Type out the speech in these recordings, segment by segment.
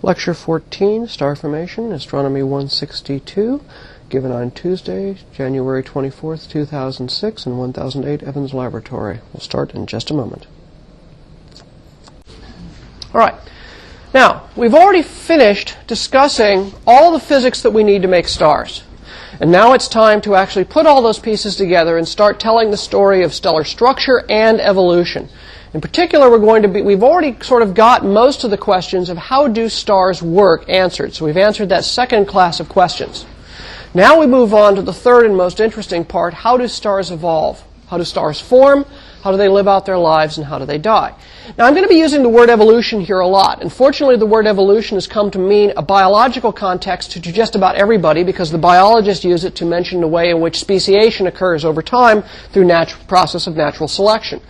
Lecture 14, Star Formation, Astronomy 162, given on Tuesday, January 24th, 2006, in 1008 Evans Laboratory. We'll start in just a moment. All right. Now, we've already finished discussing all the physics that we need to make stars. And now it's time to actually put all those pieces together and start telling the story of stellar structure and evolution. In particular, we're going to be, we've already sort of got most of the questions of how do stars work answered. So we've answered that second class of questions. Now we move on to the third and most interesting part. How do stars evolve? How do stars form? How do they live out their lives and how do they die? Now I'm going to be using the word evolution here a lot. Unfortunately, the word evolution has come to mean a biological context to just about everybody because the biologists use it to mention the way in which speciation occurs over time through natural process of natural selection.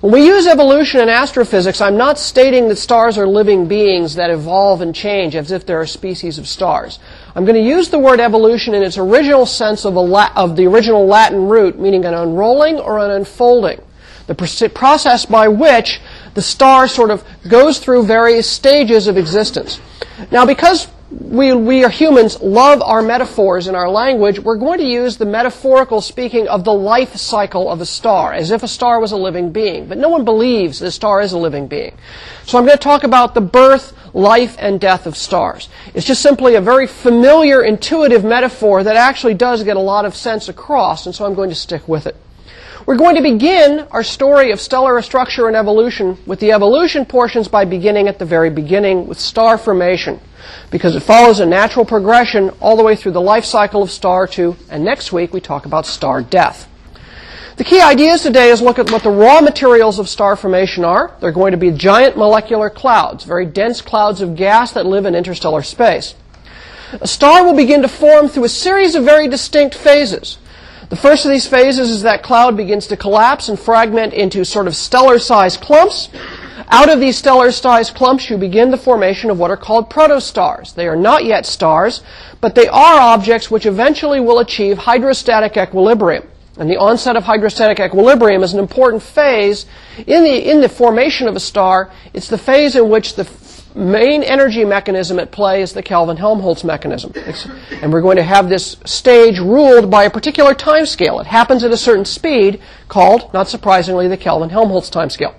When we use evolution in astrophysics, I'm not stating that stars are living beings that evolve and change as if they're a species of stars. I'm going to use the word evolution in its original sense of, La- of the original Latin root, meaning an unrolling or an unfolding. The process by which the star sort of goes through various stages of existence. Now, because we, we are humans love our metaphors in our language, we're going to use the metaphorical speaking of the life cycle of a star, as if a star was a living being. But no one believes that a star is a living being. So I'm going to talk about the birth, life, and death of stars. It's just simply a very familiar, intuitive metaphor that actually does get a lot of sense across, and so I'm going to stick with it. We're going to begin our story of stellar structure and evolution with the evolution portions by beginning at the very beginning with star formation because it follows a natural progression all the way through the life cycle of star to, and next week we talk about star death. The key ideas today is look at what the raw materials of star formation are. They're going to be giant molecular clouds, very dense clouds of gas that live in interstellar space. A star will begin to form through a series of very distinct phases. The first of these phases is that cloud begins to collapse and fragment into sort of stellar-sized clumps. Out of these stellar-sized clumps, you begin the formation of what are called protostars. They are not yet stars, but they are objects which eventually will achieve hydrostatic equilibrium. And the onset of hydrostatic equilibrium is an important phase in the, in the formation of a star. It's the phase in which the main energy mechanism at play is the Kelvin-Helmholtz mechanism. And we're going to have this stage ruled by a particular time scale. It happens at a certain speed called, not surprisingly, the Kelvin-Helmholtz time scale.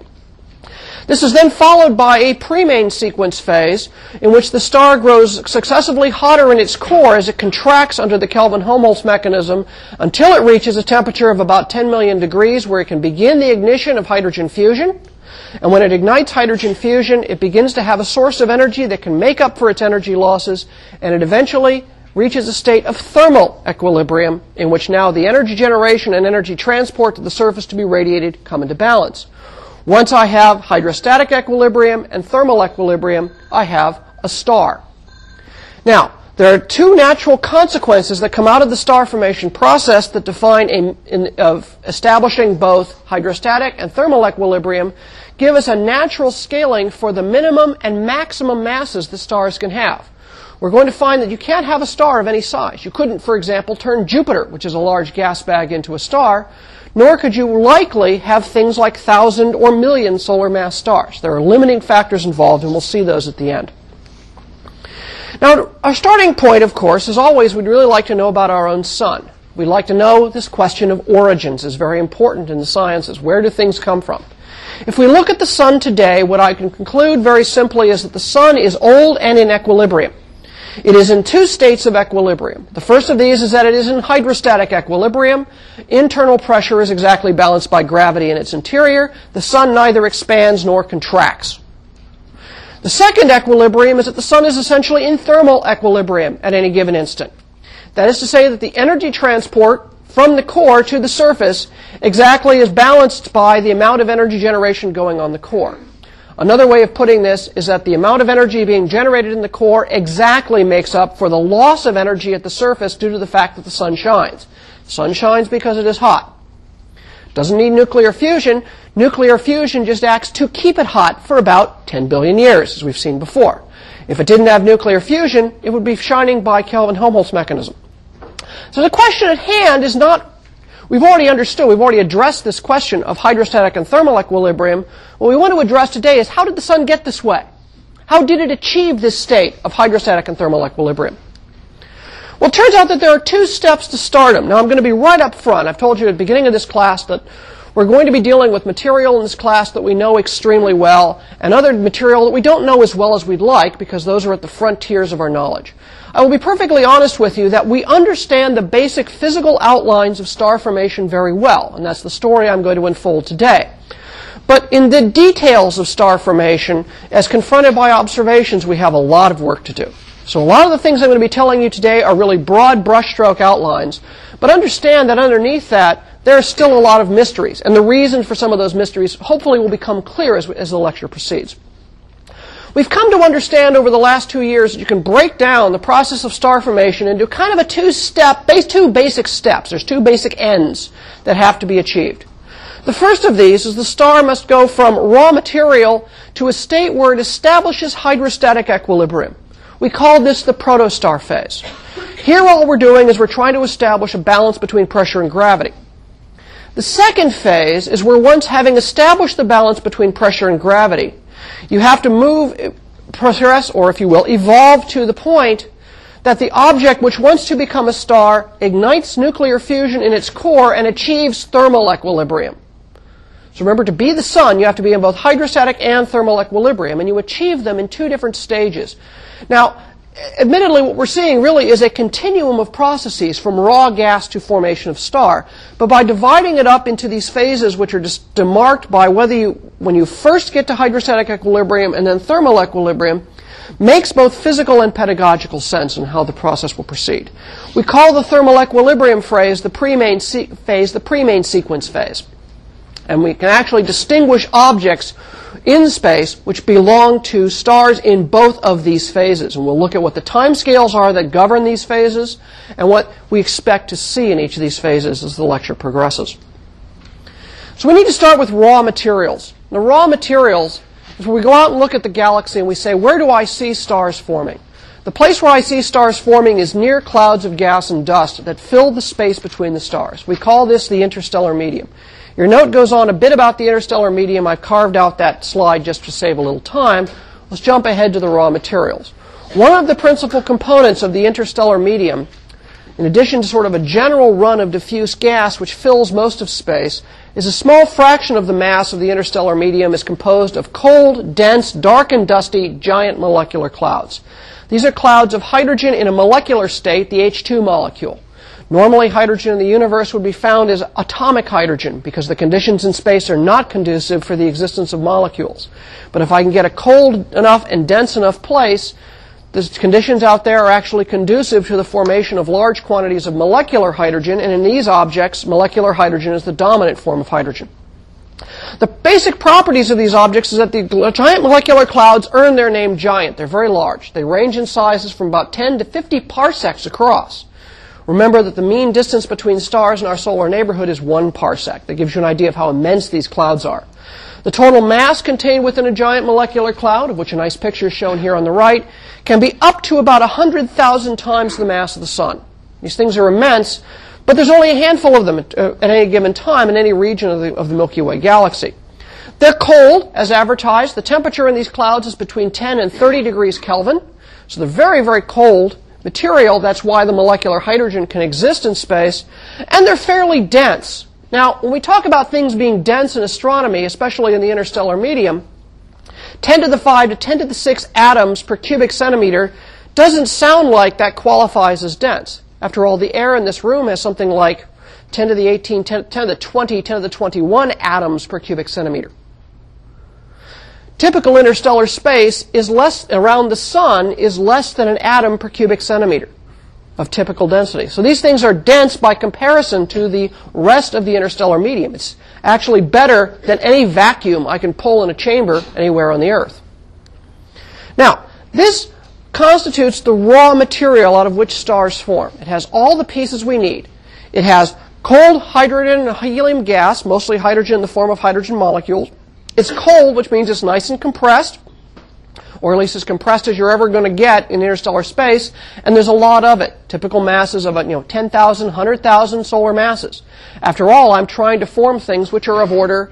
This is then followed by a pre-main sequence phase in which the star grows successively hotter in its core as it contracts under the Kelvin-Helmholtz mechanism until it reaches a temperature of about 10 million degrees where it can begin the ignition of hydrogen fusion. And when it ignites hydrogen fusion, it begins to have a source of energy that can make up for its energy losses, and it eventually reaches a state of thermal equilibrium in which now the energy generation and energy transport to the surface to be radiated come into balance. Once I have hydrostatic equilibrium and thermal equilibrium, I have a star. Now, there are two natural consequences that come out of the star formation process that define a, in, of establishing both hydrostatic and thermal equilibrium, give us a natural scaling for the minimum and maximum masses the stars can have. We're going to find that you can't have a star of any size. You couldn't, for example, turn Jupiter, which is a large gas bag, into a star, nor could you likely have things like thousand or million solar mass stars. There are limiting factors involved, and we'll see those at the end. Now, our starting point, of course, is always we'd really like to know about our own sun. We'd like to know this question of origins is very important in the sciences. Where do things come from? If we look at the sun today, what I can conclude very simply is that the sun is old and in equilibrium. It is in two states of equilibrium. The first of these is that it is in hydrostatic equilibrium. Internal pressure is exactly balanced by gravity in its interior. The sun neither expands nor contracts. The second equilibrium is that the sun is essentially in thermal equilibrium at any given instant. That is to say that the energy transport from the core to the surface exactly is balanced by the amount of energy generation going on the core. Another way of putting this is that the amount of energy being generated in the core exactly makes up for the loss of energy at the surface due to the fact that the sun shines. Sun shines because it is hot. Doesn't need nuclear fusion. Nuclear fusion just acts to keep it hot for about 10 billion years, as we've seen before. If it didn't have nuclear fusion, it would be shining by Kelvin-Helmholtz mechanism. So the question at hand is not We've already understood, we've already addressed this question of hydrostatic and thermal equilibrium. What we want to address today is how did the sun get this way? How did it achieve this state of hydrostatic and thermal equilibrium? Well, it turns out that there are two steps to stardom. Now, I'm going to be right up front. I've told you at the beginning of this class that we're going to be dealing with material in this class that we know extremely well and other material that we don't know as well as we'd like because those are at the frontiers of our knowledge. I will be perfectly honest with you that we understand the basic physical outlines of star formation very well, and that's the story I'm going to unfold today. But in the details of star formation, as confronted by observations, we have a lot of work to do. So a lot of the things I'm going to be telling you today are really broad brushstroke outlines, but understand that underneath that, there are still a lot of mysteries, and the reason for some of those mysteries hopefully will become clear as, as the lecture proceeds. We've come to understand over the last two years that you can break down the process of star formation into kind of a two-step, two basic steps. There's two basic ends that have to be achieved. The first of these is the star must go from raw material to a state where it establishes hydrostatic equilibrium. We call this the protostar phase. Here all we're doing is we're trying to establish a balance between pressure and gravity. The second phase is where once having established the balance between pressure and gravity, you have to move, progress, or if you will, evolve to the point that the object which wants to become a star ignites nuclear fusion in its core and achieves thermal equilibrium. So remember, to be the sun, you have to be in both hydrostatic and thermal equilibrium, and you achieve them in two different stages. Now, admittedly, what we're seeing really is a continuum of processes from raw gas to formation of star. But by dividing it up into these phases, which are just demarked by whether you, when you first get to hydrostatic equilibrium and then thermal equilibrium, makes both physical and pedagogical sense in how the process will proceed. We call the thermal equilibrium phase the pre-main se- phase the pre-main sequence phase. And we can actually distinguish objects in space which belong to stars in both of these phases. And we'll look at what the time scales are that govern these phases and what we expect to see in each of these phases as the lecture progresses. So we need to start with raw materials. The raw materials is we go out and look at the galaxy and we say, where do I see stars forming? The place where I see stars forming is near clouds of gas and dust that fill the space between the stars. We call this the interstellar medium. Your note goes on a bit about the interstellar medium. I carved out that slide just to save a little time. Let's jump ahead to the raw materials. One of the principal components of the interstellar medium, in addition to sort of a general run of diffuse gas which fills most of space, is a small fraction of the mass of the interstellar medium is composed of cold, dense, dark and dusty giant molecular clouds. These are clouds of hydrogen in a molecular state, the H2 molecule. Normally, hydrogen in the universe would be found as atomic hydrogen because the conditions in space are not conducive for the existence of molecules. But if I can get a cold enough and dense enough place, the conditions out there are actually conducive to the formation of large quantities of molecular hydrogen, and in these objects, molecular hydrogen is the dominant form of hydrogen. The basic properties of these objects is that the giant molecular clouds earn their name giant. They're very large. They range in sizes from about 10 to 50 parsecs across. Remember that the mean distance between stars in our solar neighborhood is one parsec. That gives you an idea of how immense these clouds are. The total mass contained within a giant molecular cloud, of which a nice picture is shown here on the right, can be up to about 100,000 times the mass of the sun. These things are immense, but there's only a handful of them at, uh, at any given time in any region of the, of the Milky Way galaxy. They're cold, as advertised. The temperature in these clouds is between 10 and 30 degrees Kelvin, so they're very, very cold material. That's why the molecular hydrogen can exist in space. And they're fairly dense. Now, when we talk about things being dense in astronomy, especially in the interstellar medium, 10 to the 5 to 10 to the 6 atoms per cubic centimeter doesn't sound like that qualifies as dense. After all, the air in this room has something like 10 to the 18, 10, 10 to the 20, 10 to the 21 atoms per cubic centimeter. Typical interstellar space is less, around the sun is less than an atom per cubic centimeter of typical density. So these things are dense by comparison to the rest of the interstellar medium. It's actually better than any vacuum I can pull in a chamber anywhere on the Earth. Now, this constitutes the raw material out of which stars form. It has all the pieces we need. It has cold hydrogen and helium gas, mostly hydrogen in the form of hydrogen molecules. It's cold, which means it's nice and compressed, or at least as compressed as you're ever going to get in interstellar space, and there's a lot of it. Typical masses of, uh, you know, 10,000, 100,000 solar masses. After all, I'm trying to form things which are of order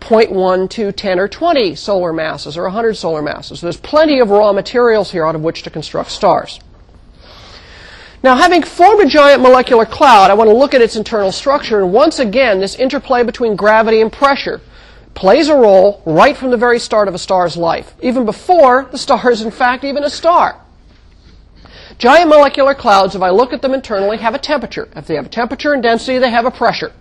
0.1 to 10 or 20 solar masses or 100 solar masses. There's plenty of raw materials here out of which to construct stars. Now, having formed a giant molecular cloud, I want to look at its internal structure, and once again, this interplay between gravity and pressure plays a role right from the very start of a star's life, even before the star is in fact even a star. Giant molecular clouds, if I look at them internally, have a temperature. If they have a temperature and density, they have a pressure.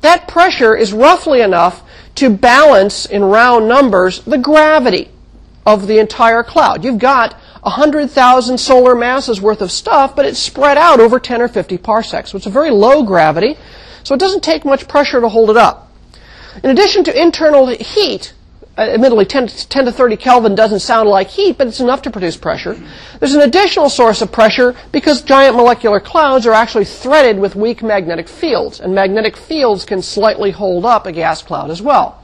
That pressure is roughly enough to balance in round numbers the gravity of the entire cloud. You've got 100,000 solar masses worth of stuff, but it's spread out over 10 or 50 parsecs. So it's a very low gravity, so it doesn't take much pressure to hold it up. In addition to internal heat, uh, admittedly 10, 10, to 30 Kelvin doesn't sound like heat, but it's enough to produce pressure. There's an additional source of pressure because giant molecular clouds are actually threaded with weak magnetic fields, and magnetic fields can slightly hold up a gas cloud as well.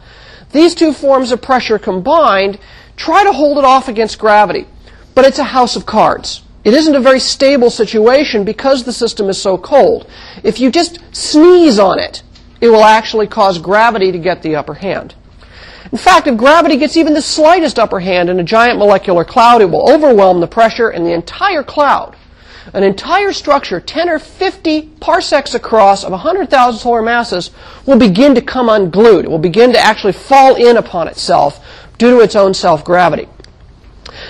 These two forms of pressure combined try to hold it off against gravity, but it's a house of cards. It isn't a very stable situation because the system is so cold. If you just sneeze on it, it will actually cause gravity to get the upper hand. In fact, if gravity gets even the slightest upper hand in a giant molecular cloud, it will overwhelm the pressure in the entire cloud. An entire structure, 10 or 50 parsecs across of 100,000 solar masses, will begin to come unglued. It will begin to actually fall in upon itself due to its own self-gravity.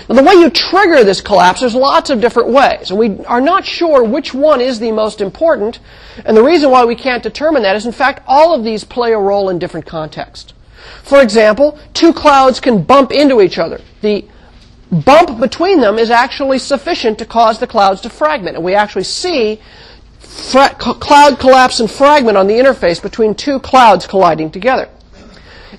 Now, the way you trigger this collapse, there's lots of different ways, and we are not sure which one is the most important. And the reason why we can't determine that is, in fact, all of these play a role in different contexts. For example, two clouds can bump into each other. The bump between them is actually sufficient to cause the clouds to fragment. And we actually see fra- cloud collapse and fragment on the interface between two clouds colliding together.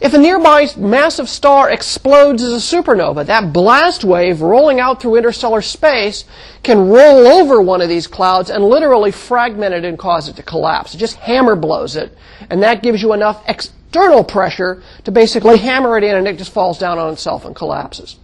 If a nearby massive star explodes as a supernova, that blast wave rolling out through interstellar space can roll over one of these clouds and literally fragment it and cause it to collapse. It just hammer blows it, and that gives you enough external pressure to basically hammer it in and it just falls down on itself and collapses.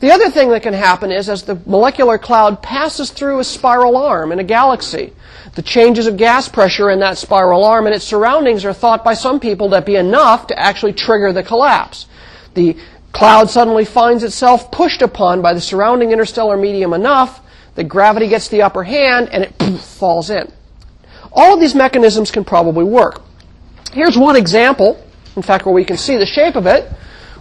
The other thing that can happen is as the molecular cloud passes through a spiral arm in a galaxy, the changes of gas pressure in that spiral arm and its surroundings are thought by some people to be enough to actually trigger the collapse. The cloud suddenly finds itself pushed upon by the surrounding interstellar medium enough that gravity gets the upper hand and it poof, falls in. All of these mechanisms can probably work. Here's one example, in fact, where we can see the shape of it.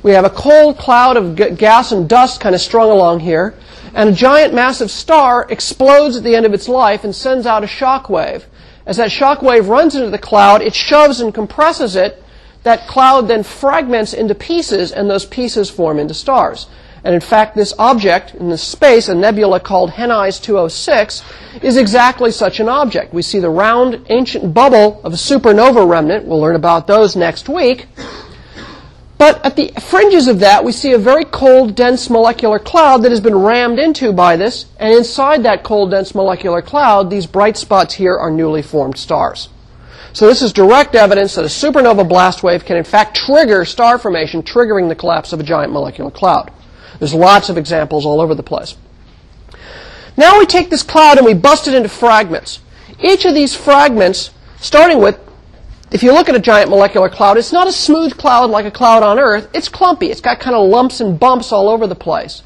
We have a cold cloud of g- gas and dust kind of strung along here, and a giant massive star explodes at the end of its life and sends out a shock wave. As that shock wave runs into the cloud, it shoves and compresses it. That cloud then fragments into pieces, and those pieces form into stars. And in fact, this object in the space, a nebula called Henize 206, is exactly such an object. We see the round ancient bubble of a supernova remnant. We'll learn about those next week. But at the fringes of that, we see a very cold, dense molecular cloud that has been rammed into by this. And inside that cold, dense molecular cloud, these bright spots here are newly formed stars. So this is direct evidence that a supernova blast wave can in fact trigger star formation, triggering the collapse of a giant molecular cloud. There's lots of examples all over the place. Now we take this cloud and we bust it into fragments. Each of these fragments, starting with, if you look at a giant molecular cloud, it's not a smooth cloud like a cloud on Earth. It's clumpy. It's got kind of lumps and bumps all over the place.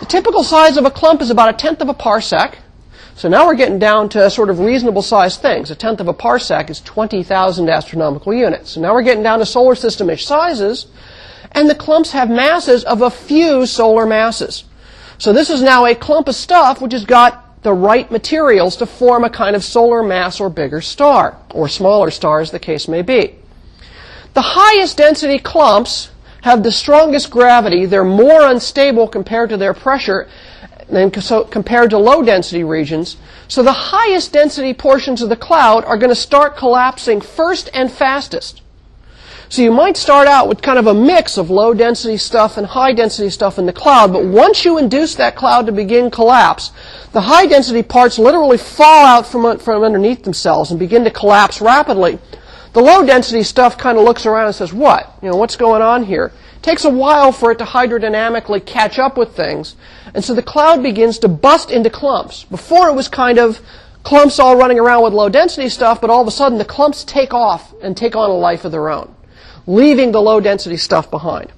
The typical size of a clump is about a tenth of a parsec. So now we're getting down to sort of reasonable sized things. A tenth of a parsec is 20,000 astronomical units. So now we're getting down to solar system-ish sizes and the clumps have masses of a few solar masses. So this is now a clump of stuff which has got the right materials to form a kind of solar mass or bigger star, or smaller star as the case may be. The highest density clumps have the strongest gravity. They're more unstable compared to their pressure than so compared to low density regions. So the highest density portions of the cloud are going to start collapsing first and fastest. So you might start out with kind of a mix of low density stuff and high density stuff in the cloud, but once you induce that cloud to begin collapse, the high density parts literally fall out from, from underneath themselves and begin to collapse rapidly. The low density stuff kind of looks around and says, what? You know, what's going on here? It takes a while for it to hydrodynamically catch up with things. And so the cloud begins to bust into clumps. Before it was kind of clumps all running around with low density stuff, but all of a sudden the clumps take off and take on a life of their own. Leaving the low density stuff behind.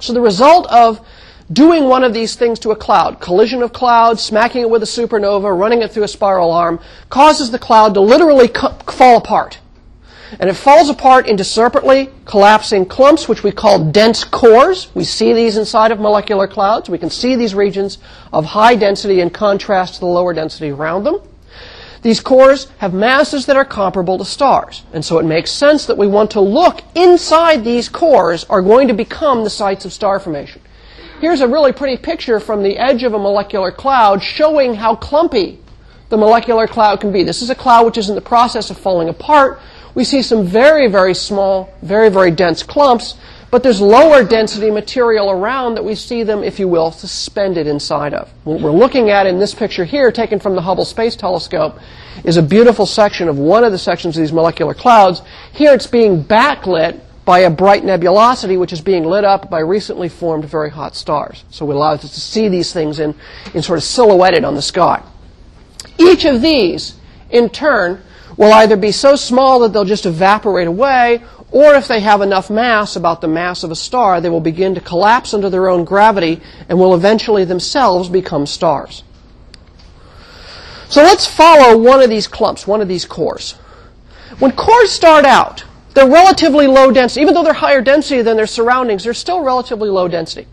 So the result of doing one of these things to a cloud, collision of clouds, smacking it with a supernova, running it through a spiral arm, causes the cloud to literally fall apart. And it falls apart into separately collapsing clumps, which we call dense cores. We see these inside of molecular clouds. We can see these regions of high density in contrast to the lower density around them. These cores have masses that are comparable to stars. And so it makes sense that we want to look inside these cores are going to become the sites of star formation. Here's a really pretty picture from the edge of a molecular cloud showing how clumpy the molecular cloud can be. This is a cloud which is in the process of falling apart we see some very, very small, very, very dense clumps, but there's lower density material around that we see them, if you will, suspended inside of. What we're looking at in this picture here, taken from the Hubble Space Telescope, is a beautiful section of one of the sections of these molecular clouds. Here it's being backlit by a bright nebulosity, which is being lit up by recently formed very hot stars. So it allows us to see these things in, in sort of silhouetted on the sky. Each of these, in turn, will either be so small that they'll just evaporate away, or if they have enough mass, about the mass of a star, they will begin to collapse under their own gravity and will eventually themselves become stars. So let's follow one of these clumps, one of these cores. When cores start out, they're relatively low density. Even though they're higher density than their surroundings, they're still relatively low density.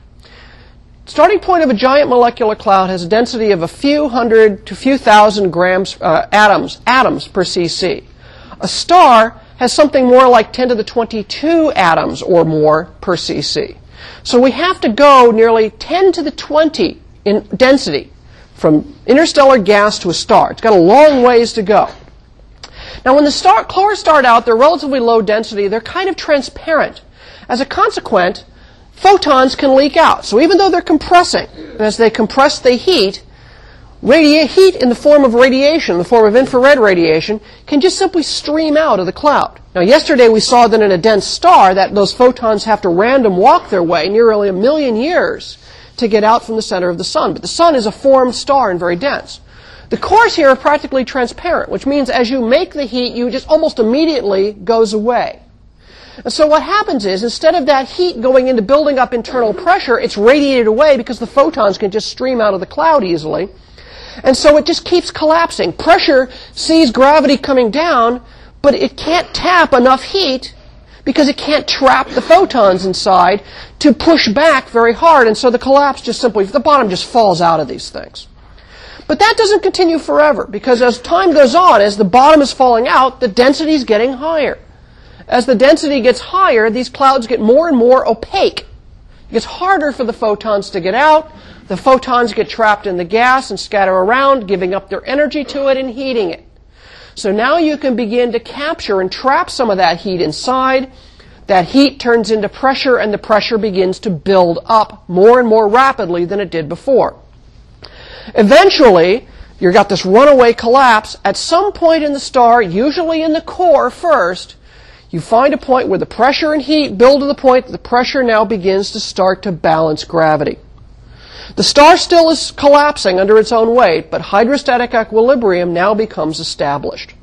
Starting point of a giant molecular cloud has a density of a few hundred to few thousand grams uh, atoms atoms per cc. A star has something more like 10 to the 22 atoms or more per cc. So we have to go nearly 10 to the 20 in density from interstellar gas to a star. It's got a long ways to go. Now, when the star, cores start out, they're relatively low density. They're kind of transparent. As a consequence, photons can leak out. So even though they're compressing, and as they compress, they heat, radi- heat in the form of radiation, in the form of infrared radiation, can just simply stream out of the cloud. Now, yesterday we saw that in a dense star, that those photons have to random walk their way nearly a million years to get out from the center of the sun. But the sun is a formed star and very dense. The cores here are practically transparent, which means as you make the heat, you just almost immediately goes away. And so what happens is, instead of that heat going into building up internal pressure, it's radiated away because the photons can just stream out of the cloud easily. And so it just keeps collapsing. Pressure sees gravity coming down, but it can't tap enough heat because it can't trap the photons inside to push back very hard. And so the collapse just simply, the bottom just falls out of these things. But that doesn't continue forever because as time goes on, as the bottom is falling out, the density is getting higher. As the density gets higher, these clouds get more and more opaque. It gets harder for the photons to get out. The photons get trapped in the gas and scatter around, giving up their energy to it and heating it. So now you can begin to capture and trap some of that heat inside. That heat turns into pressure and the pressure begins to build up more and more rapidly than it did before. Eventually, you've got this runaway collapse. At some point in the star, usually in the core first, you find a point where the pressure and heat build to the point that the pressure now begins to start to balance gravity. The star still is collapsing under its own weight, but hydrostatic equilibrium now becomes established.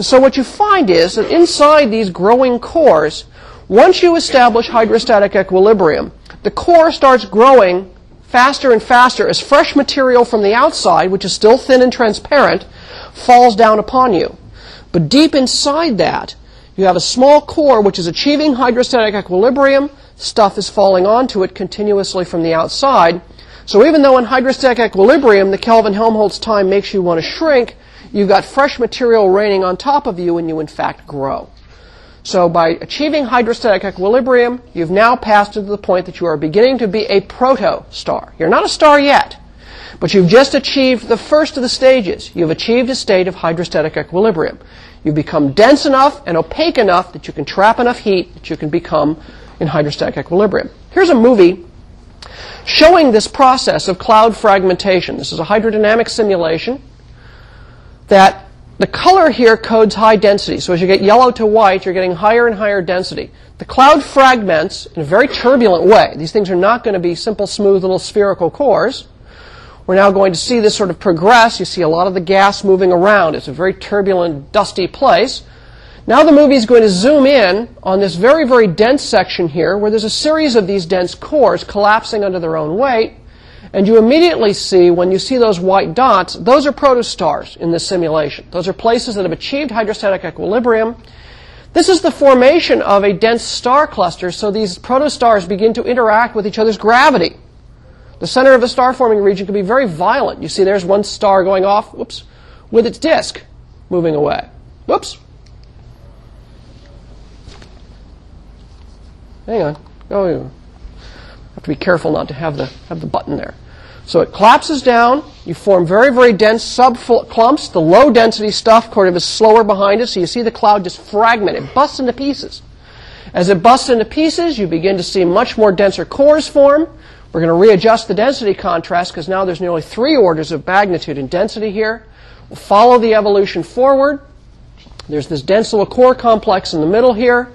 So what you find is that inside these growing cores, once you establish hydrostatic equilibrium, the core starts growing faster and faster as fresh material from the outside, which is still thin and transparent, falls down upon you. But deep inside that, you have a small core which is achieving hydrostatic equilibrium. Stuff is falling onto it continuously from the outside. So even though in hydrostatic equilibrium the Kelvin-Helmholtz time makes you want to shrink, you've got fresh material raining on top of you and you in fact grow. So by achieving hydrostatic equilibrium, you've now passed to the point that you are beginning to be a proto-star. You're not a star yet, but you've just achieved the first of the stages. You've achieved a state of hydrostatic equilibrium. You've become dense enough and opaque enough that you can trap enough heat that you can become in hydrostatic equilibrium. Here's a movie showing this process of cloud fragmentation. This is a hydrodynamic simulation that the color here codes high density. So as you get yellow to white, you're getting higher and higher density. The cloud fragments in a very turbulent way. These things are not going to be simple, smooth little spherical cores. We're now going to see this sort of progress. You see a lot of the gas moving around. It's a very turbulent, dusty place. Now the movie is going to zoom in on this very, very dense section here where there's a series of these dense cores collapsing under their own weight. And you immediately see, when you see those white dots, those are protostars in this simulation. Those are places that have achieved hydrostatic equilibrium. This is the formation of a dense star cluster, so these protostars begin to interact with each other's gravity. The center of the star forming region can be very violent. You see, there's one star going off, whoops, with its disk moving away. Whoops. Hang on. Oh, have to be careful not to have the, have the button there. So it collapses down. You form very, very dense subclumps. The low density stuff kind of is slower behind it, so you see the cloud just fragment. It busts into pieces. As it busts into pieces, you begin to see much more denser cores form. We're going to readjust the density contrast because now there's nearly three orders of magnitude in density here. We'll follow the evolution forward. There's this dense little core complex in the middle here.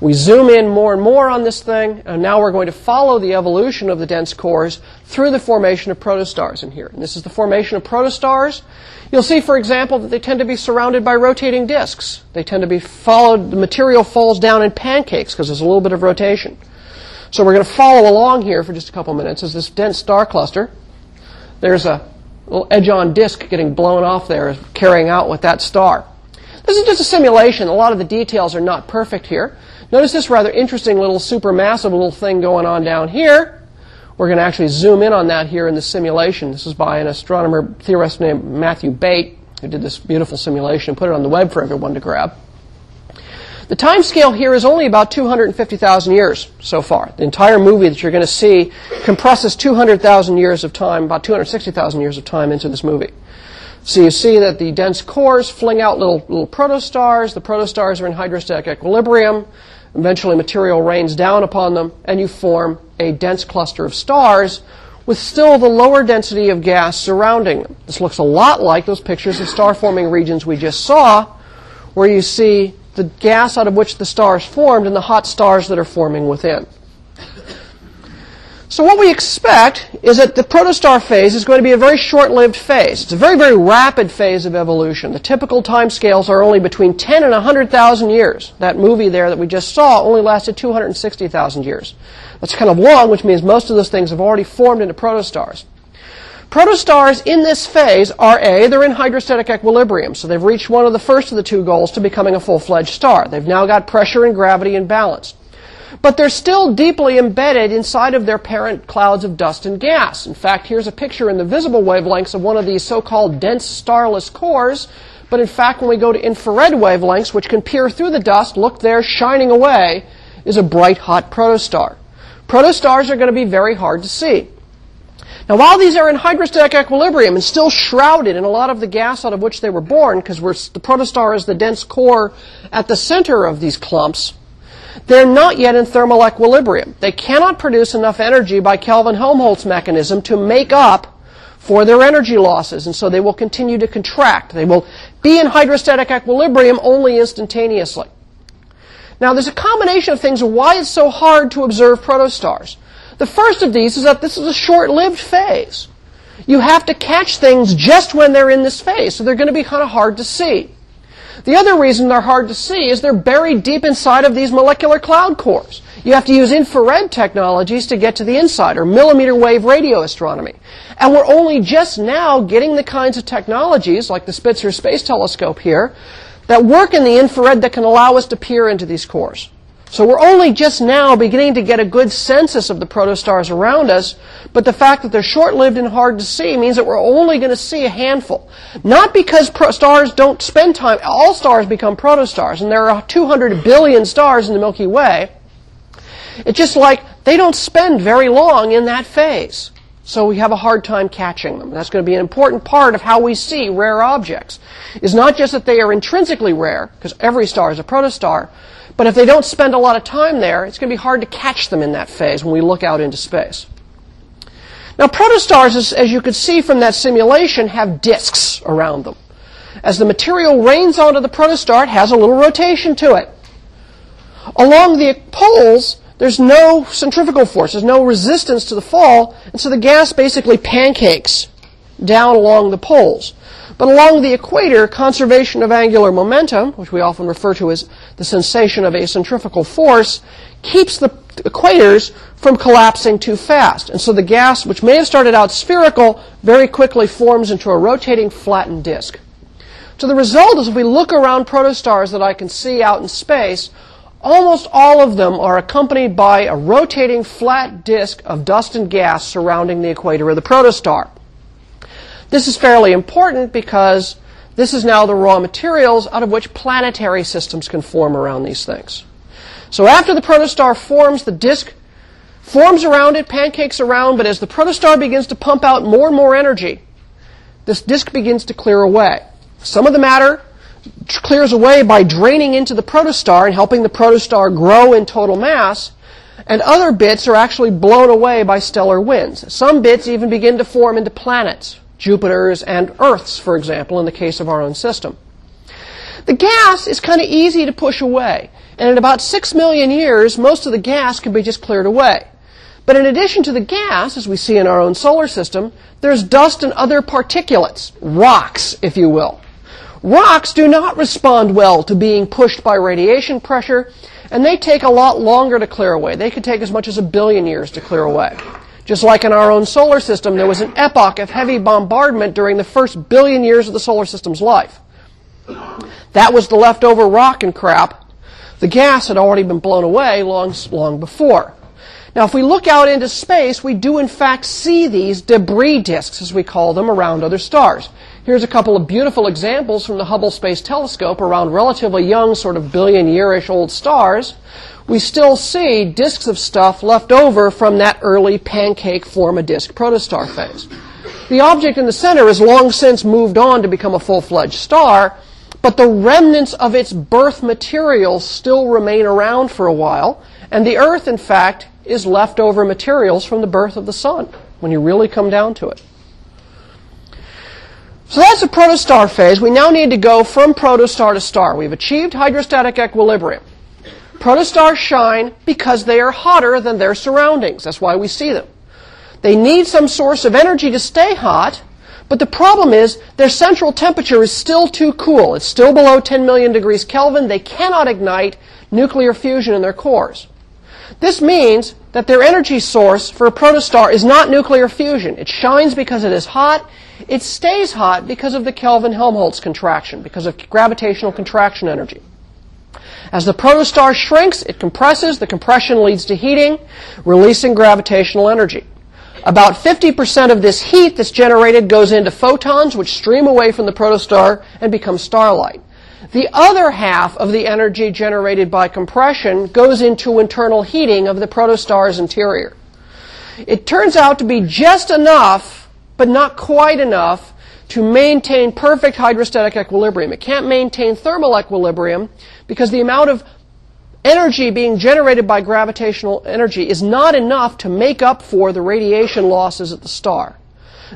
We zoom in more and more on this thing, and now we're going to follow the evolution of the dense cores through the formation of protostars in here. And this is the formation of protostars. You'll see, for example, that they tend to be surrounded by rotating disks. They tend to be followed, the material falls down in pancakes because there's a little bit of rotation. So we're going to follow along here for just a couple minutes as this dense star cluster. There's a little edge-on disk getting blown off there, carrying out with that star. This is just a simulation. A lot of the details are not perfect here. Notice this rather interesting little supermassive little thing going on down here. We're going to actually zoom in on that here in the simulation. This is by an astronomer theorist named Matthew Bate, who did this beautiful simulation and put it on the web for everyone to grab. The time scale here is only about 250,000 years so far. The entire movie that you're going to see compresses 200,000 years of time, about 260,000 years of time into this movie. So you see that the dense cores fling out little, little protostars. The protostars are in hydrostatic equilibrium. Eventually, material rains down upon them, and you form a dense cluster of stars with still the lower density of gas surrounding them. This looks a lot like those pictures of star forming regions we just saw, where you see the gas out of which the stars formed and the hot stars that are forming within. So what we expect is that the protostar phase is going to be a very short-lived phase. It's a very, very rapid phase of evolution. The typical time scales are only between 10 and 100,000 years. That movie there that we just saw only lasted 260,000 years. That's kind of long, which means most of those things have already formed into protostars. Protostars in this phase are A, they're in hydrostatic equilibrium, so they've reached one of the first of the two goals to becoming a full-fledged star. They've now got pressure and gravity in balance but they're still deeply embedded inside of their parent clouds of dust and gas. In fact, here's a picture in the visible wavelengths of one of these so-called dense starless cores. But in fact, when we go to infrared wavelengths, which can peer through the dust, look there, shining away, is a bright, hot protostar. Protostars are going to be very hard to see. Now, while these are in hydrostatic equilibrium and still shrouded in a lot of the gas out of which they were born, because the protostar is the dense core at the center of these clumps, they're not yet in thermal equilibrium. They cannot produce enough energy by Kelvin-Helmholtz mechanism to make up for their energy losses, and so they will continue to contract. They will be in hydrostatic equilibrium only instantaneously. Now, there's a combination of things why it's so hard to observe protostars. The first of these is that this is a short-lived phase. You have to catch things just when they're in this phase, so they're going to be kind of hard to see. The other reason they're hard to see is they're buried deep inside of these molecular cloud cores. You have to use infrared technologies to get to the inside, or millimeter wave radio astronomy. And we're only just now getting the kinds of technologies, like the Spitzer Space Telescope here, that work in the infrared that can allow us to peer into these cores. So we're only just now beginning to get a good census of the protostars around us, but the fact that they're short-lived and hard to see means that we're only going to see a handful. Not because stars don't spend time, all stars become protostars, and there are 200 billion stars in the Milky Way. It's just like they don't spend very long in that phase. So we have a hard time catching them. That's going to be an important part of how we see rare objects. Is not just that they are intrinsically rare, because every star is a protostar, but if they don't spend a lot of time there, it's going to be hard to catch them in that phase when we look out into space. Now, protostars, as, you could see from that simulation, have disks around them. As the material rains onto the protostar, it has a little rotation to it. Along the poles, there's no centrifugal force, there's no resistance to the fall, and so the gas basically pancakes down along the poles. But along the equator, conservation of angular momentum, which we often refer to as the sensation of a centrifugal force, keeps the equators from collapsing too fast. And so the gas, which may have started out spherical, very quickly forms into a rotating flattened disk. So the result is if we look around protostars that I can see out in space, almost all of them are accompanied by a rotating flat disk of dust and gas surrounding the equator of the protostar. This is fairly important because this is now the raw materials out of which planetary systems can form around these things. So after the protostar forms, the disk forms around it, pancakes around, but as the protostar begins to pump out more and more energy, this disk begins to clear away. Some of the matter clears away by draining into the protostar and helping the protostar grow in total mass, and other bits are actually blown away by stellar winds. Some bits even begin to form into planets, Jupiters and Earths, for example, in the case of our own system. The gas is kind of easy to push away. And in about six million years, most of the gas can be just cleared away. But in addition to the gas, as we see in our own solar system, there's dust and other particulates, rocks, if you will. Rocks do not respond well to being pushed by radiation pressure, and they take a lot longer to clear away. They could take as much as a billion years to clear away. Just like in our own solar system, there was an epoch of heavy bombardment during the first billion years of the solar system's life. That was the leftover rock and crap the gas had already been blown away long, long before. Now, if we look out into space, we do in fact see these debris disks, as we call them, around other stars. Here's a couple of beautiful examples from the Hubble Space Telescope around relatively young, sort of billion year-ish old stars. We still see disks of stuff left over from that early pancake form a disk protostar phase. The object in the center has long since moved on to become a full-fledged star, but the remnants of its birth materials still remain around for a while, and the Earth, in fact, is leftover materials from the birth of the Sun, when you really come down to it. So that's the protostar phase. We now need to go from protostar to star. We've achieved hydrostatic equilibrium. Protostars shine because they are hotter than their surroundings. That's why we see them. They need some source of energy to stay hot, but the problem is their central temperature is still too cool. It's still below 10 million degrees Kelvin. They cannot ignite nuclear fusion in their cores. This means that their energy source for a protostar is not nuclear fusion. It shines because it is hot. It stays hot because of the Kelvin-Helmholtz contraction, because of gravitational contraction energy. As the protostar shrinks, it compresses. The compression leads to heating, releasing gravitational energy. About 50% of this heat that's generated goes into photons, which stream away from the protostar and become starlight. The other half of the energy generated by compression goes into internal heating of the protostar's interior. It turns out to be just enough, but not quite enough, to maintain perfect hydrostatic equilibrium. It can't maintain thermal equilibrium because the amount of energy being generated by gravitational energy is not enough to make up for the radiation losses at the star.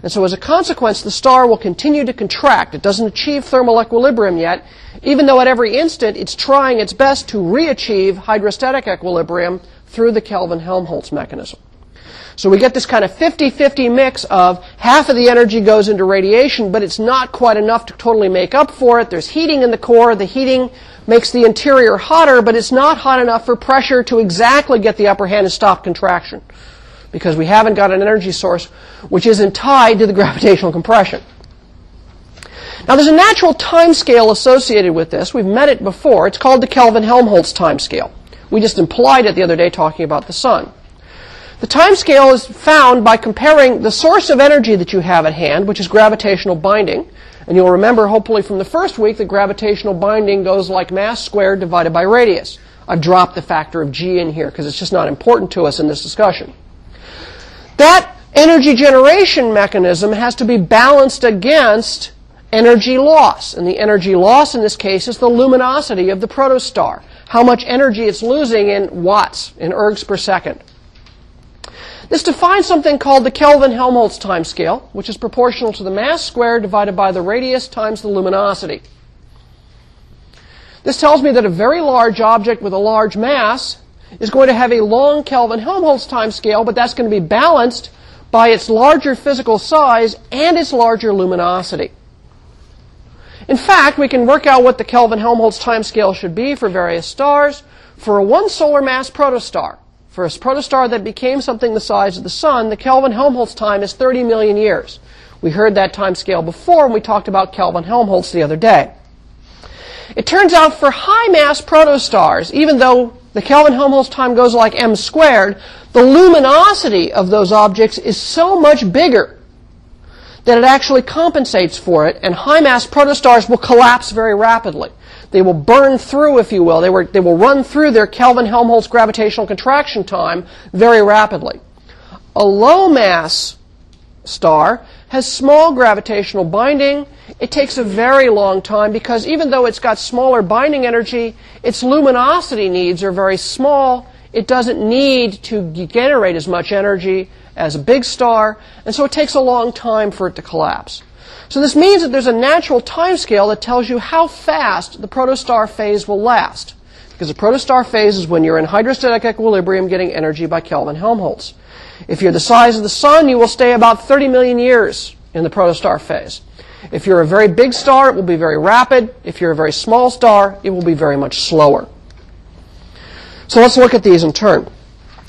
And so as a consequence, the star will continue to contract. It doesn't achieve thermal equilibrium yet, even though at every instant it's trying its best to re-achieve hydrostatic equilibrium through the Kelvin-Helmholtz mechanism. So we get this kind of 50-50 mix of half of the energy goes into radiation, but it's not quite enough to totally make up for it. There's heating in the core. The heating makes the interior hotter, but it's not hot enough for pressure to exactly get the upper hand and stop contraction because we haven't got an energy source which isn't tied to the gravitational compression. Now there's a natural time scale associated with this. We've met it before. It's called the Kelvin-Helmholtz time scale. We just implied it the other day talking about the sun. The time scale is found by comparing the source of energy that you have at hand, which is gravitational binding, and you'll remember, hopefully, from the first week that gravitational binding goes like mass squared divided by radius. I've dropped the factor of g in here because it's just not important to us in this discussion. That energy generation mechanism has to be balanced against energy loss. And the energy loss in this case is the luminosity of the protostar. How much energy it's losing in watts, in ergs per second. This defines something called the Kelvin-Helmholtz time scale, which is proportional to the mass squared divided by the radius times the luminosity. This tells me that a very large object with a large mass is going to have a long Kelvin-Helmholtz time scale, but that's going to be balanced by its larger physical size and its larger luminosity. In fact, we can work out what the Kelvin-Helmholtz timescale should be for various stars. For a one solar mass protostar, for a protostar that became something the size of the sun, the Kelvin-Helmholtz time is 30 million years. We heard that time scale before when we talked about Kelvin-Helmholtz the other day. It turns out for high mass protostars, even though the Kelvin-Helmholtz time goes like m squared, the luminosity of those objects is so much bigger that it actually compensates for it, and high mass protostars will collapse very rapidly. They will burn through, if you will. They, were, they will run through their Kelvin-Helmholtz gravitational contraction time very rapidly. A low mass star has small gravitational binding. It takes a very long time because even though it's got smaller binding energy, its luminosity needs are very small. It doesn't need to generate as much energy as a big star, and so it takes a long time for it to collapse. So this means that there's a natural time scale that tells you how fast the protostar phase will last. Because the protostar phase is when you're in hydrostatic equilibrium getting energy by Kelvin Helmholtz. If you're the size of the sun, you will stay about 30 million years in the protostar phase. If you're a very big star, it will be very rapid. If you're a very small star, it will be very much slower. So let's look at these in turn.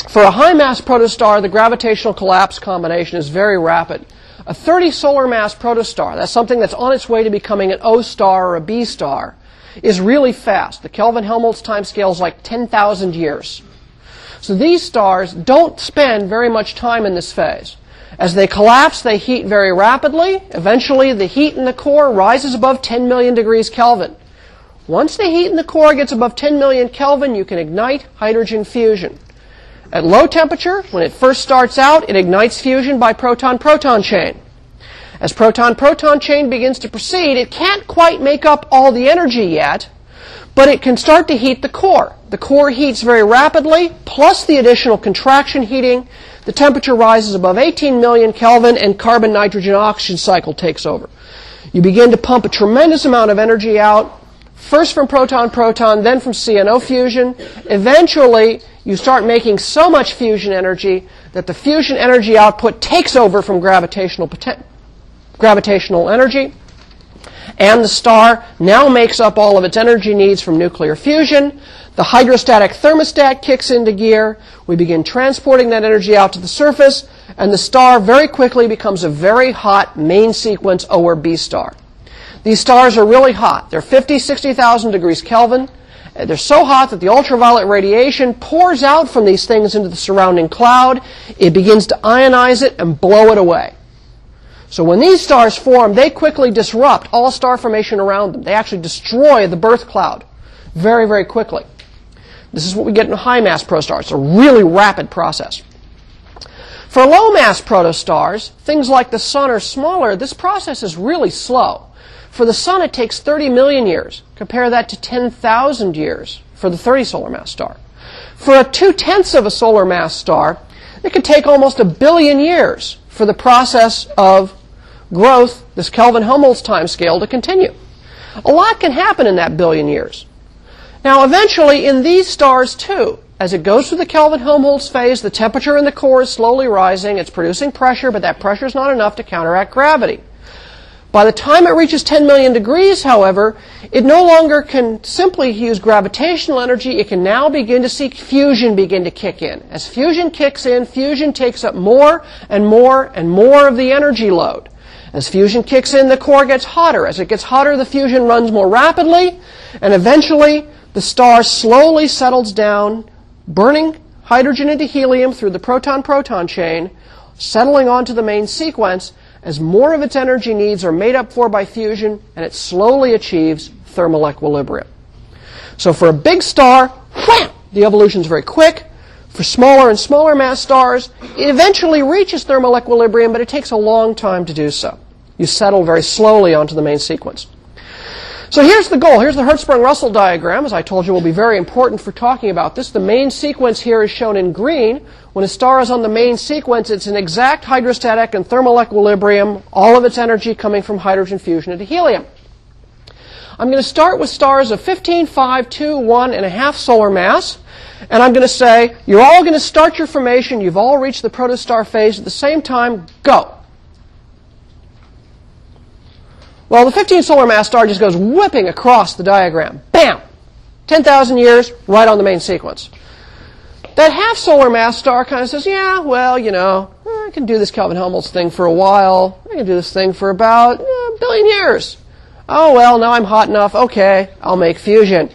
For a high mass protostar, the gravitational collapse combination is very rapid. A 30 solar mass protostar, that's something that's on its way to becoming an O star or a B star, is really fast. The Kelvin-Helmholtz timescale is like 10,000 years. So these stars don't spend very much time in this phase. As they collapse, they heat very rapidly. Eventually, the heat in the core rises above 10 million degrees Kelvin. Once the heat in the core gets above 10 million Kelvin, you can ignite hydrogen fusion. At low temperature, when it first starts out, it ignites fusion by proton-proton chain. As proton-proton chain begins to proceed, it can't quite make up all the energy yet, but it can start to heat the core. The core heats very rapidly, plus the additional contraction heating. The temperature rises above 18 million Kelvin, and carbon-nitrogen-oxygen cycle takes over. You begin to pump a tremendous amount of energy out, first from proton-proton, then from CNO fusion. Eventually, you start making so much fusion energy that the fusion energy output takes over from gravitational, gravitational energy. And the star now makes up all of its energy needs from nuclear fusion. The hydrostatic thermostat kicks into gear. We begin transporting that energy out to the surface, and the star very quickly becomes a very hot main sequence O or B star. These stars are really hot. They're 50, 60,000 degrees Kelvin. They're so hot that the ultraviolet radiation pours out from these things into the surrounding cloud. It begins to ionize it and blow it away. So when these stars form, they quickly disrupt all star formation around them. They actually destroy the birth cloud very, very quickly. This is what we get in high mass protostars. It's a really rapid process. For low mass protostars, things like the sun are smaller. This process is really slow. For the sun, it takes 30 million years. Compare that to 10,000 years for the 30 solar mass star. For a two tenths of a solar mass star, it could take almost a billion years for the process of growth, this Kelvin Helmholtz time scale, to continue. A lot can happen in that billion years. Now, eventually, in these stars too, as it goes through the Kelvin Helmholtz phase, the temperature in the core is slowly rising. It's producing pressure, but that pressure is not enough to counteract gravity. By the time it reaches 10 million degrees, however, it no longer can simply use gravitational energy. It can now begin to see fusion begin to kick in. As fusion kicks in, fusion takes up more and more and more of the energy load. As fusion kicks in, the core gets hotter. As it gets hotter, the fusion runs more rapidly, and eventually the star slowly settles down, burning hydrogen into helium through the proton-proton chain, settling onto the main sequence, as more of its energy needs are made up for by fusion, and it slowly achieves thermal equilibrium. So for a big star, wham, the evolution is very quick. For smaller and smaller mass stars, it eventually reaches thermal equilibrium, but it takes a long time to do so. You settle very slowly onto the main sequence. So here's the goal. Here's the Hertzsprung-Russell diagram. As I told you, will be very important for talking about this. The main sequence here is shown in green. When a star is on the main sequence, it's an exact hydrostatic and thermal equilibrium, all of its energy coming from hydrogen fusion into helium. I'm going to start with stars of 15, 5, 2, 1, and a half solar mass. And I'm going to say, you're all going to start your formation. You've all reached the protostar phase at the same time. Go. Well, the 15 solar mass star just goes whipping across the diagram. Bam! 10,000 years, right on the main sequence. That half solar mass star kind of says, yeah, well, you know, I can do this Kelvin Helmholtz thing for a while. I can do this thing for about uh, a billion years. Oh, well, now I'm hot enough. Okay, I'll make fusion.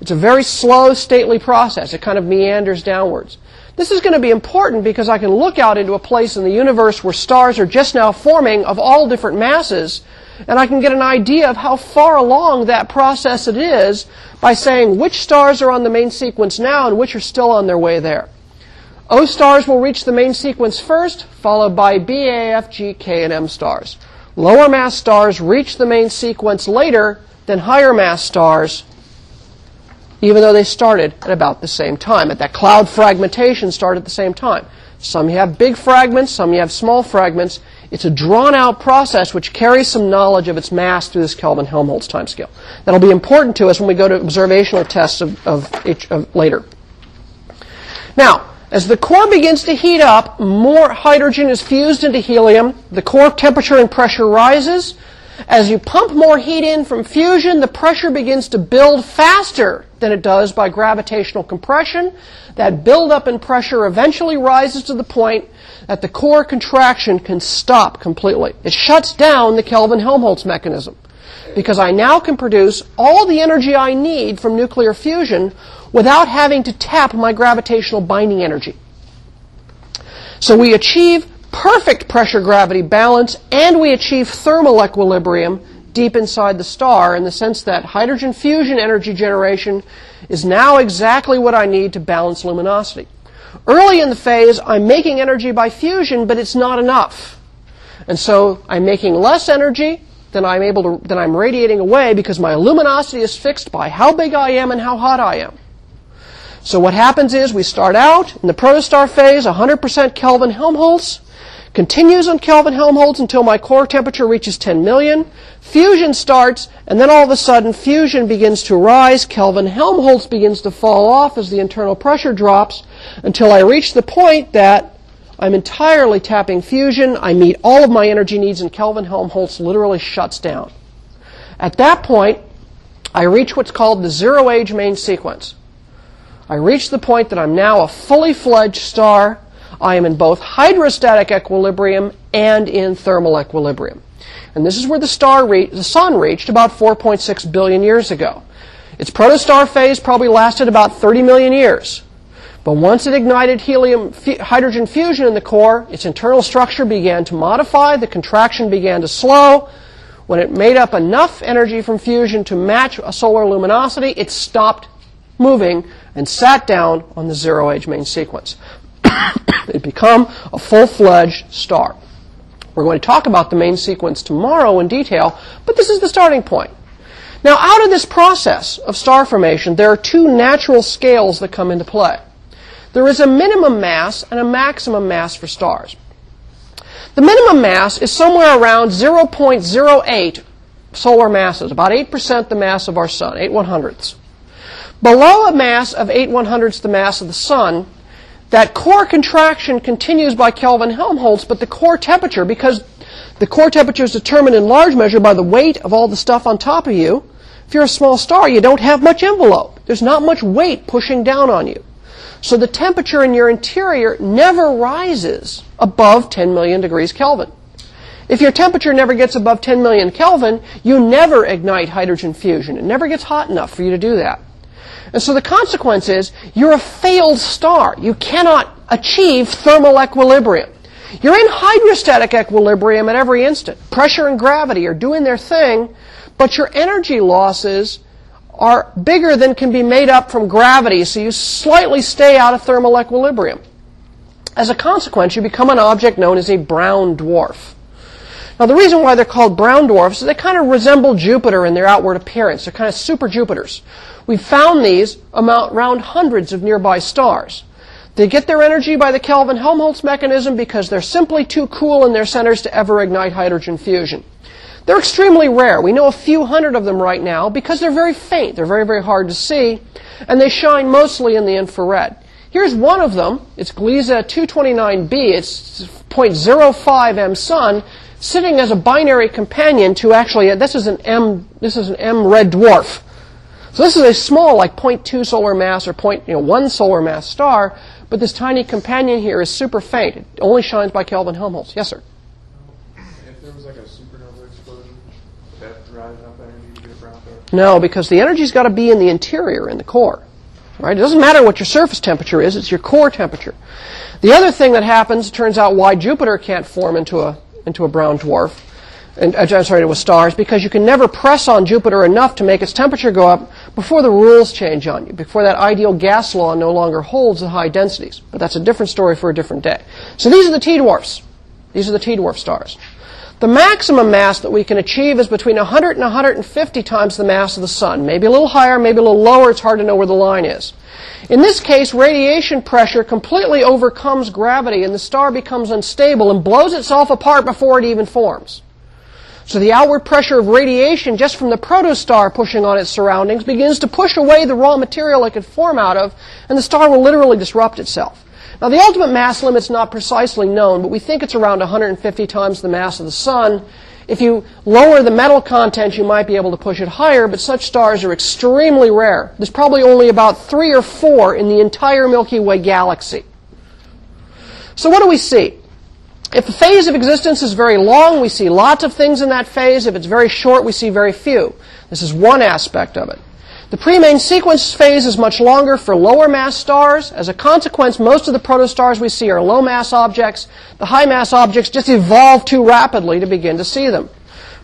It's a very slow, stately process. It kind of meanders downwards. This is going to be important because I can look out into a place in the universe where stars are just now forming of all different masses, and I can get an idea of how far along that process it is by saying which stars are on the main sequence now and which are still on their way there. O stars will reach the main sequence first, followed by B, A, F, G, K, and M stars. Lower mass stars reach the main sequence later than higher mass stars, even though they started at about the same time. At that cloud fragmentation started at the same time. Some you have big fragments, some you have small fragments. It's a drawn out process which carries some knowledge of its mass through this Kelvin Helmholtz timescale. That'll be important to us when we go to observational tests of, of, of later. Now, as the core begins to heat up, more hydrogen is fused into helium. The core temperature and pressure rises. As you pump more heat in from fusion, the pressure begins to build faster than it does by gravitational compression. That buildup in pressure eventually rises to the point that the core contraction can stop completely. It shuts down the Kelvin Helmholtz mechanism because I now can produce all the energy I need from nuclear fusion without having to tap my gravitational binding energy. So we achieve perfect pressure gravity balance and we achieve thermal equilibrium deep inside the star in the sense that hydrogen fusion energy generation is now exactly what I need to balance luminosity. Early in the phase, I'm making energy by fusion, but it's not enough. And so I'm making less energy than I'm able to, than I'm radiating away because my luminosity is fixed by how big I am and how hot I am. So what happens is we start out in the protostar phase, 100% Kelvin Helmholtz, continues on Kelvin Helmholtz until my core temperature reaches 10 million. Fusion starts, and then all of a sudden fusion begins to rise. Kelvin Helmholtz begins to fall off as the internal pressure drops until I reach the point that I'm entirely tapping fusion. I meet all of my energy needs, and Kelvin Helmholtz literally shuts down. At that point, I reach what's called the zero age main sequence. I reach the point that I'm now a fully fledged star. I am in both hydrostatic equilibrium and in thermal equilibrium. And this is where the star re- the sun reached about 4.6 billion years ago. Its protostar phase probably lasted about 30 million years. But once it ignited helium f- hydrogen fusion in the core, its internal structure began to modify, the contraction began to slow. When it made up enough energy from fusion to match a solar luminosity, it stopped moving and sat down on the zero age main sequence. it become a full-fledged star. We're going to talk about the main sequence tomorrow in detail, but this is the starting point. Now, out of this process of star formation, there are two natural scales that come into play. There is a minimum mass and a maximum mass for stars. The minimum mass is somewhere around 0.08 solar masses, about 8% the mass of our sun, 8 one hundredths. Below a mass of 8 one hundredths the mass of the sun, that core contraction continues by Kelvin Helmholtz, but the core temperature, because the core temperature is determined in large measure by the weight of all the stuff on top of you, if you're a small star, you don't have much envelope. There's not much weight pushing down on you. So the temperature in your interior never rises above 10 million degrees Kelvin. If your temperature never gets above 10 million Kelvin, you never ignite hydrogen fusion. It never gets hot enough for you to do that. And so the consequence is you're a failed star. You cannot achieve thermal equilibrium. You're in hydrostatic equilibrium at every instant. Pressure and gravity are doing their thing, but your energy losses are bigger than can be made up from gravity, so you slightly stay out of thermal equilibrium. As a consequence, you become an object known as a brown dwarf. Now, the reason why they're called brown dwarfs is they kind of resemble Jupiter in their outward appearance. They're kind of super Jupiters. We found these around hundreds of nearby stars. They get their energy by the Kelvin Helmholtz mechanism because they're simply too cool in their centers to ever ignite hydrogen fusion. They're extremely rare. We know a few hundred of them right now because they're very faint. They're very, very hard to see, and they shine mostly in the infrared. Here's one of them. It's Gliese 229b. It's 0.05 M sun. sitting as a binary companion to actually, this is an M, this is an M red dwarf. So this is a small, like 0.2 solar mass or 0.1 you know, solar mass star, but this tiny companion here is super faint. It only shines by Kelvin Helmholtz. Yes, sir? If there was like a supernova explosion, would that drive enough energy to get a brown star? No, because the energy's got to be in the interior, in the core. Right? It doesn't matter what your surface temperature is, it's your core temperature. The other thing that happens, it turns out why Jupiter can't form into a, into a brown dwarf, and, uh, I'm sorry, to a star, is because you can never press on Jupiter enough to make its temperature go up before the rules change on you, before that ideal gas law no longer holds at high densities. But that's a different story for a different day. So these are the T dwarfs. These are the T dwarf stars. The maximum mass that we can achieve is between 100 and 150 times the mass of the sun. Maybe a little higher, maybe a little lower. It's hard to know where the line is. In this case, radiation pressure completely overcomes gravity and the star becomes unstable and blows itself apart before it even forms. So the outward pressure of radiation just from the protostar pushing on its surroundings begins to push away the raw material it could form out of, and the star will literally disrupt itself. Now the ultimate mass limit's not precisely known, but we think it's around 150 times the mass of the sun. If you lower the metal content, you might be able to push it higher, but such stars are extremely rare. There's probably only about three or four in the entire Milky Way galaxy. So what do we see? If the phase of existence is very long, we see lots of things in that phase. If it's very short, we see very few. This is one aspect of it. The pre-main sequence phase is much longer for lower mass stars. As a consequence, most of the protostars we see are low mass objects. The high mass objects just evolve too rapidly to begin to see them.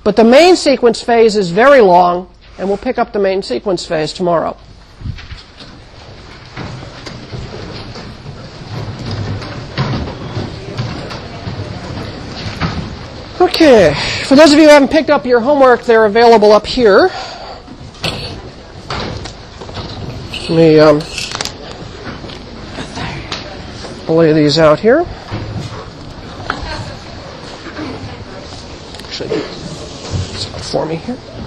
But the main sequence phase is very long, and we'll pick up the main sequence phase tomorrow. Okay, for those of you who haven't picked up your homework, they're available up here. Let me um, lay these out here. Actually, out for me here.